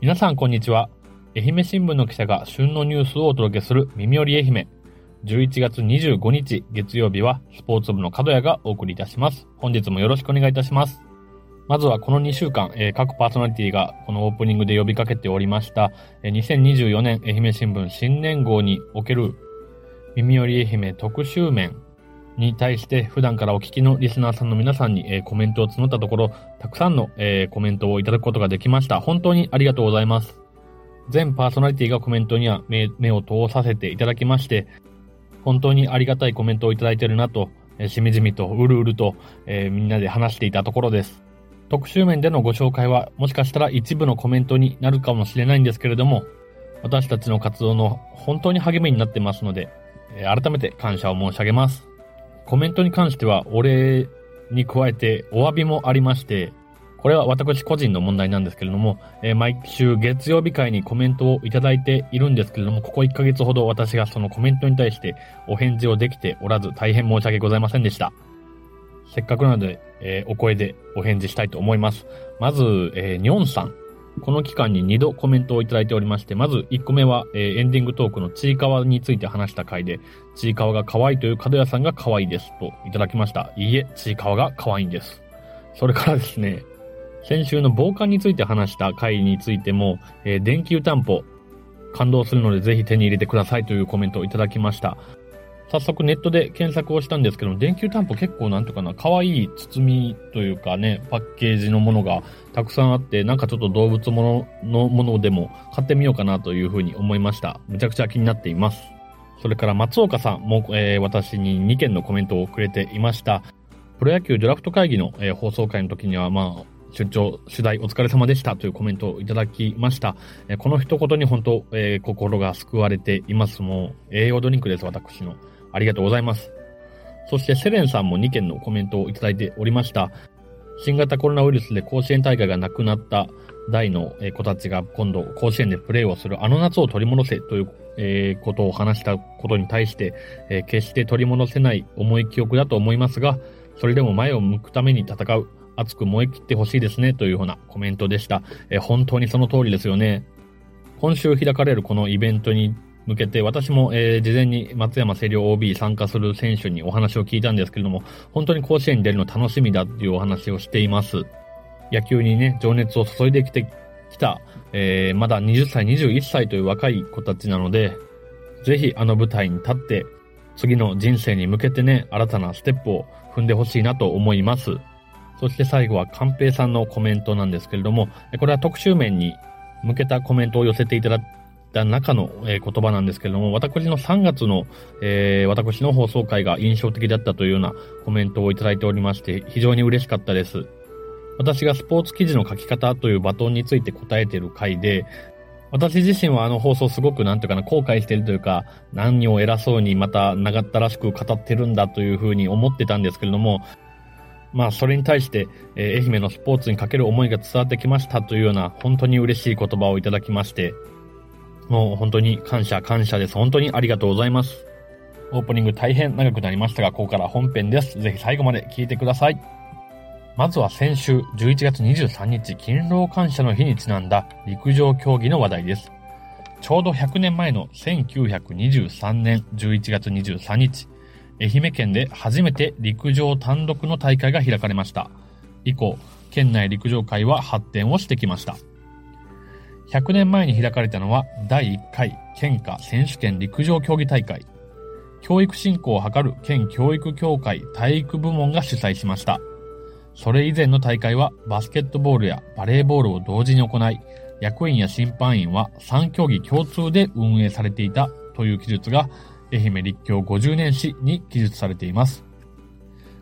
皆さんこんにちは。愛媛新聞の記者が旬のニュースをお届けする耳より愛媛。11月25日月曜日はスポーツ部の角谷がお送りいたします。本日もよろしくお願いいたします。まずはこの2週間、えー、各パーソナリティがこのオープニングで呼びかけておりました、えー、2024年愛媛新聞新年号における耳より愛媛特集面に対して普段からお聞きのリスナーさんの皆さんに、えー、コメントを募ったところ、たくさんの、えー、コメントをいただくことができました。本当にありがとうございます。全パーソナリティがコメントには目目を通させていただきまして、本当にありがたいコメントをいただいているなと、えー、しみじみとうるうると、えー、みんなで話していたところです。特集面でのご紹介は、もしかしたら一部のコメントになるかもしれないんですけれども、私たちの活動の本当に励みになってますので、え、改めて感謝を申し上げます。コメントに関しては、お礼に加えてお詫びもありまして、これは私個人の問題なんですけれども、えー、毎週月曜日会にコメントをいただいているんですけれども、ここ1ヶ月ほど私がそのコメントに対してお返事をできておらず大変申し訳ございませんでした。せっかくなので、えー、お声でお返事したいと思います。まず、えー、ニョンさん。この期間に2度コメントをいただいておりまして、まず1個目は、えー、エンディングトークのちいかわについて話した回で、ちいかわが可愛いという角屋さんが可愛いですといただきました。いいえ、ちいかわが可愛いんです。それからですね、先週の防寒について話した回についても、えー、電球担保、感動するのでぜひ手に入れてくださいというコメントをいただきました。早速ネットで検索をしたんですけど、電球担保結構なんとかな、可愛い包みというかね、パッケージのものがたくさんあって、なんかちょっと動物もののものでも買ってみようかなというふうに思いました。むちゃくちゃ気になっています。それから松岡さんも、えー、私に2件のコメントをくれていました。プロ野球ドラフト会議の、えー、放送会の時には、まあ、出張、取材お疲れ様でしたというコメントをいただきました。えー、この一言に本当、えー、心が救われています。もう、栄養ドリンクです、私の。ありがとうございます。そしてセレンさんも2件のコメントをいただいておりました。新型コロナウイルスで甲子園大会がなくなった大の子たちが今度甲子園でプレーをするあの夏を取り戻せという、ことを話したことに対して、決して取り戻せない重い記憶だと思いますが、それでも前を向くために戦う、熱く燃え切ってほしいですねというようなコメントでした。本当にその通りですよね。今週開かれるこのイベントに向けて、私も、えー、事前に松山清涼 OB 参加する選手にお話を聞いたんですけれども、本当に甲子園に出るの楽しみだっていうお話をしています。野球にね、情熱を注いできてきた、えー、まだ20歳、21歳という若い子たちなので、ぜひあの舞台に立って、次の人生に向けてね、新たなステップを踏んでほしいなと思います。そして最後は寛平さんのコメントなんですけれども、これは特集面に向けたコメントを寄せていただた中の、え、言葉なんですけれども、私の3月の、えー、私の放送回が印象的だったというようなコメントをいただいておりまして、非常に嬉しかったです。私がスポーツ記事の書き方というバトンについて答えている回で、私自身はあの放送すごくなんていうかな、後悔しているというか、何を偉そうにまた長ったらしく語ってるんだというふうに思ってたんですけれども、まあそれに対して、えー、愛媛のスポーツにかける思いが伝わってきましたというような本当に嬉しい言葉をいただきまして、もう本当に感謝感謝です。本当にありがとうございます。オープニング大変長くなりましたが、ここから本編です。ぜひ最後まで聞いてください。まずは先週11月23日勤労感謝の日にちなんだ陸上競技の話題です。ちょうど100年前の1923年11月23日、愛媛県で初めて陸上単独の大会が開かれました。以降、県内陸上界は発展をしてきました。100年前に開かれたのは第1回県下選手権陸上競技大会。教育振興を図る県教育協会体育部門が主催しました。それ以前の大会はバスケットボールやバレーボールを同時に行い、役員や審判員は3競技共通で運営されていたという記述が愛媛立教50年史に記述されています。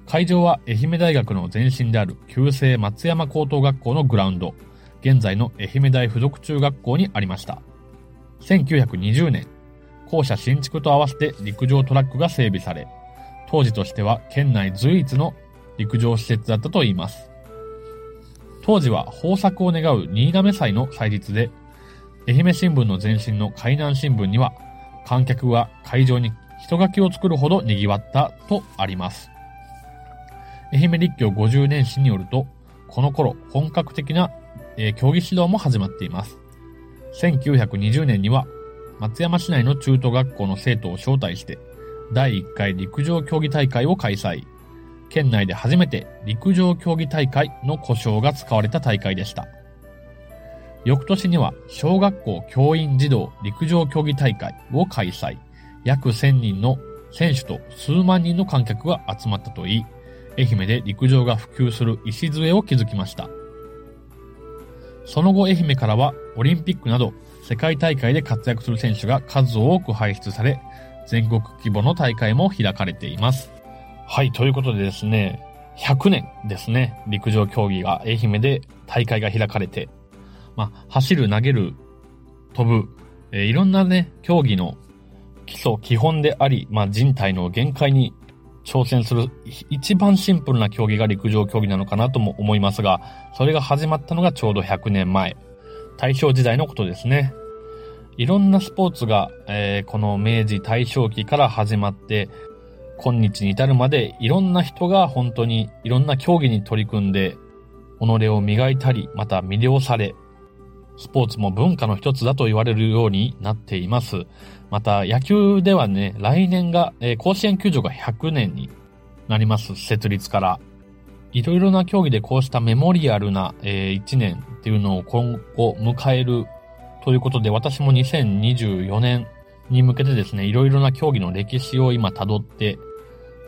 会場は愛媛大学の前身である旧制松山高等学校のグラウンド。現在の愛媛大附属中学校にありました。1920年、校舎新築と合わせて陸上トラックが整備され、当時としては県内随一の陸上施設だったといいます。当時は豊作を願う新滑祭の祭日で、愛媛新聞の前身の海南新聞には、観客は会場に人書きを作るほど賑わったとあります。愛媛立教50年史によると、この頃本格的なえー、競技指導も始まっています。1920年には松山市内の中等学校の生徒を招待して、第1回陸上競技大会を開催。県内で初めて陸上競技大会の故障が使われた大会でした。翌年には小学校教員児童陸上競技大会を開催。約1000人の選手と数万人の観客が集まったといい、愛媛で陸上が普及する礎を築きました。その後愛媛からはオリンピックなど世界大会で活躍する選手が数多く輩出され、全国規模の大会も開かれています。はい、ということでですね、100年ですね、陸上競技が愛媛で大会が開かれて、まあ、走る、投げる、飛ぶ、えー、いろんなね、競技の基礎、基本であり、まあ、人体の限界に挑戦する一番シンプルな競技が陸上競技なのかなとも思いますが、それが始まったのがちょうど100年前。大正時代のことですね。いろんなスポーツが、えー、この明治大正期から始まって、今日に至るまでいろんな人が本当にいろんな競技に取り組んで、己を磨いたり、また魅了され、スポーツも文化の一つだと言われるようになっています。また、野球ではね、来年が、えー、甲子園球場が100年になります、設立から。いろいろな競技でこうしたメモリアルな、えー、1年っていうのを今後迎えるということで、私も2024年に向けてですね、いろいろな競技の歴史を今辿って、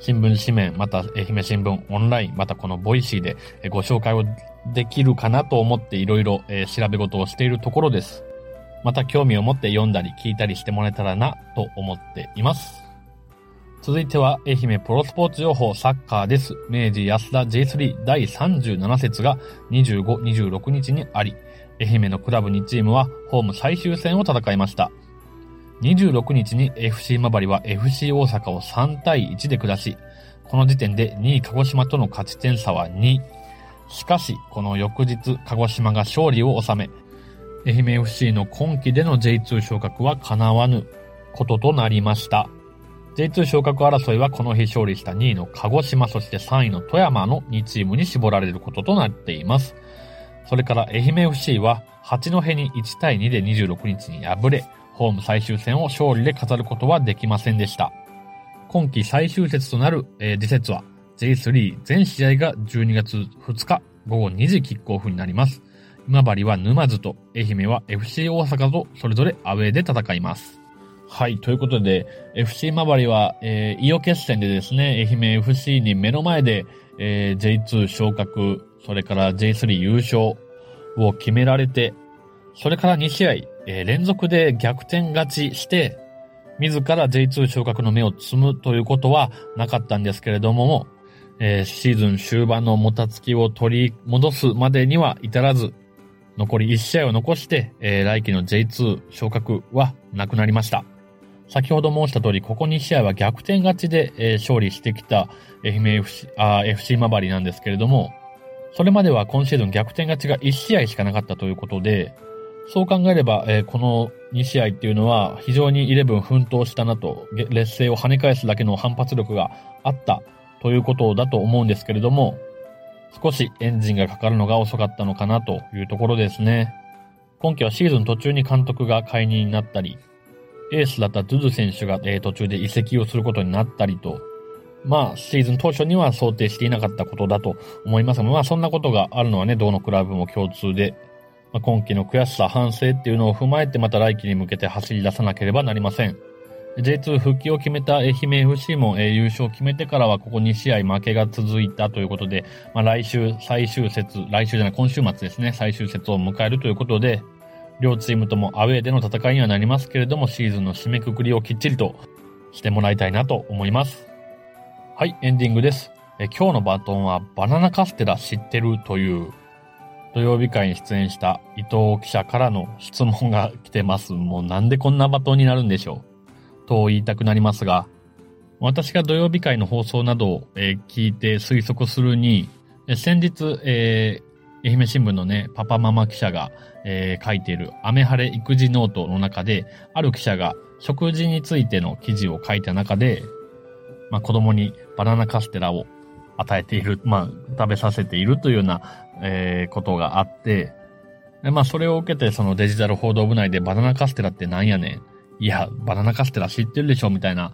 新聞紙面、また愛媛新聞オンライン、またこの Voicy でご紹介をできるかなと思っていろいろ調べ事をしているところです。また興味を持って読んだり聞いたりしてもらえたらなと思っています。続いては愛媛プロスポーツ情報サッカーです。明治安田 J3 第37節が25、26日にあり、愛媛のクラブ2チームはホーム最終戦を戦いました。26日に FC 今治は FC 大阪を3対1で下し、この時点で2位鹿児島との勝ち点差は2。しかし、この翌日、鹿児島が勝利を収め、愛媛 FC の今季での J2 昇格は叶わぬこととなりました。J2 昇格争いはこの日勝利した2位の鹿児島、そして3位の富山の2チームに絞られることとなっています。それから愛媛 FC は八戸に1対2で26日に敗れ、ホーム最終戦を勝利で飾ることはできませんでした。今季最終節となる、えー、次節は J3 全試合が12月2日午後2時キックオフになります。今治は沼津と愛媛は FC 大阪とそれぞれアウェーで戦います。はい。ということで、FC 今治は、えー、伊予決戦でですね、愛媛 FC に目の前で、えー、J2 昇格、それから J3 優勝を決められて、それから2試合、えー、連続で逆転勝ちして、自ら J2 昇格の目を摘むということはなかったんですけれども、えー、シーズン終盤のもたつきを取り戻すまでには至らず、残り1試合を残して、えー、来季の J2 昇格はなくなりました。先ほど申した通り、ここ2試合は逆転勝ちで、えー、勝利してきた愛媛 FC、あ FC マバリなんですけれども、それまでは今シーズン逆転勝ちが1試合しかなかったということで、そう考えれば、えー、この2試合っていうのは非常に11奮闘したなと、劣勢を跳ね返すだけの反発力があったということだと思うんですけれども、少しエンジンがかかるのが遅かったのかなというところですね。今季はシーズン途中に監督が解任になったり、エースだったドゥズ選手が、途中で移籍をすることになったりと、まあ、シーズン当初には想定していなかったことだと思いますが、まあ、そんなことがあるのはね、どのクラブも共通で、まあ、今季の悔しさ、反省っていうのを踏まえて、また来季に向けて走り出さなければなりません。J2 復帰を決めた愛媛 FC も、えー、優勝を決めてからはここ2試合負けが続いたということで、まあ、来週最終節、来週じゃない今週末ですね、最終節を迎えるということで、両チームともアウェーでの戦いにはなりますけれども、シーズンの締めくくりをきっちりとしてもらいたいなと思います。はい、エンディングです。え今日のバトンはバナナカステラ知ってるという土曜日会に出演した伊藤記者からの質問が来てます。もうなんでこんなバトンになるんでしょうと言いたくなりますが、私が土曜日会の放送などを、聞いて推測するに、先日、えー、愛媛新聞のね、パパママ記者が、え、書いている、アメハレ育児ノートの中で、ある記者が食事についての記事を書いた中で、まあ、子供にバナナカステラを与えている、まあ、食べさせているというような、え、ことがあって、まあ、それを受けて、そのデジタル報道部内でバナナカステラってなんやねん。いや、バナナカステラ知ってるでしょみたいな、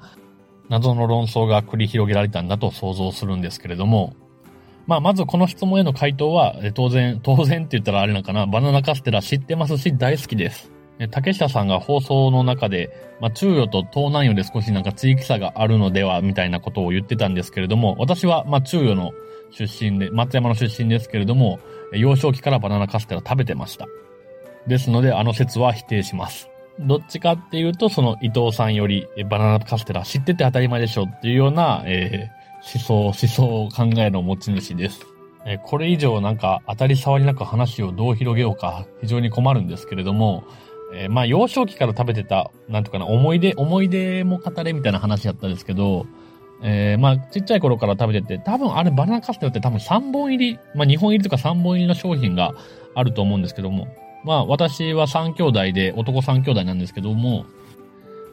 謎の論争が繰り広げられたんだと想像するんですけれども、まあ、まずこの質問への回答は、当然、当然って言ったらあれなのかな、バナナカステラ知ってますし大好きです。竹下さんが放送の中で、まあ、中予と東南予で少しなんか地域差があるのでは、みたいなことを言ってたんですけれども、私は、ま、中予の出身で、松山の出身ですけれども、幼少期からバナナカステラ食べてました。ですので、あの説は否定します。どっちかっていうと、その伊藤さんよりバナナカステラ知ってて当たり前でしょっていうような、えー、思想、思想考えの持ち主です。えー、これ以上なんか当たり障りなく話をどう広げようか非常に困るんですけれども、えー、まあ幼少期から食べてた、なんとかな、思い出、思い出も語れみたいな話やったんですけど、えー、まあちっちゃい頃から食べてて、多分あれバナナカステラって多分3本入り、まあ2本入りとか3本入りの商品があると思うんですけども、まあ私は3兄弟で、男3兄弟なんですけども、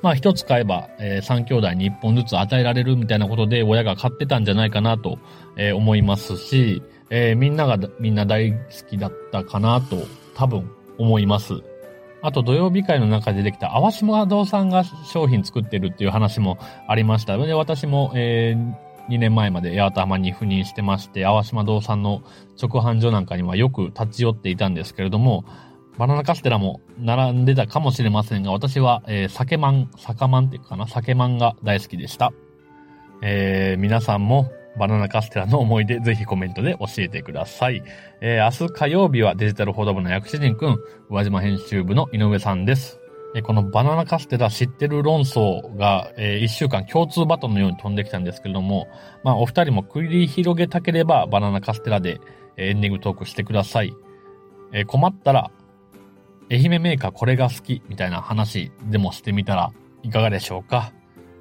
まあ一つ買えば、えー、3兄弟に1本ずつ与えられるみたいなことで親が買ってたんじゃないかなと、えー、思いますし、えー、みんながみんな大好きだったかなと多分思います。あと土曜日会の中でできた淡島堂さんが商品作ってるっていう話もありました。で、私も、えー、2年前まで八幡浜に赴任してまして、淡島堂さんの直販所なんかにはよく立ち寄っていたんですけれども、バナナカステラも並んでたかもしれませんが、私は、えー、酒マン、酒マンっていうかな、酒マンが大好きでした。えー、皆さんもバナナカステラの思い出、ぜひコメントで教えてください。えー、明日火曜日はデジタル報道部の薬師人くん、宇和島編集部の井上さんです。えこのバナナカステラ知ってる論争が、えー、一週間共通バトンのように飛んできたんですけれども、まあ、お二人も繰り広げたければ、バナナカステラで、エンディングトークしてください。え、困ったら、愛媛メーカーこれが好きみたいな話でもしてみたらいかがでしょうか？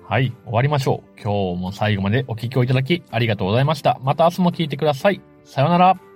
はい、終わりましょう。今日も最後までお聴きをいただきありがとうございました。また明日も聞いてください。さようなら。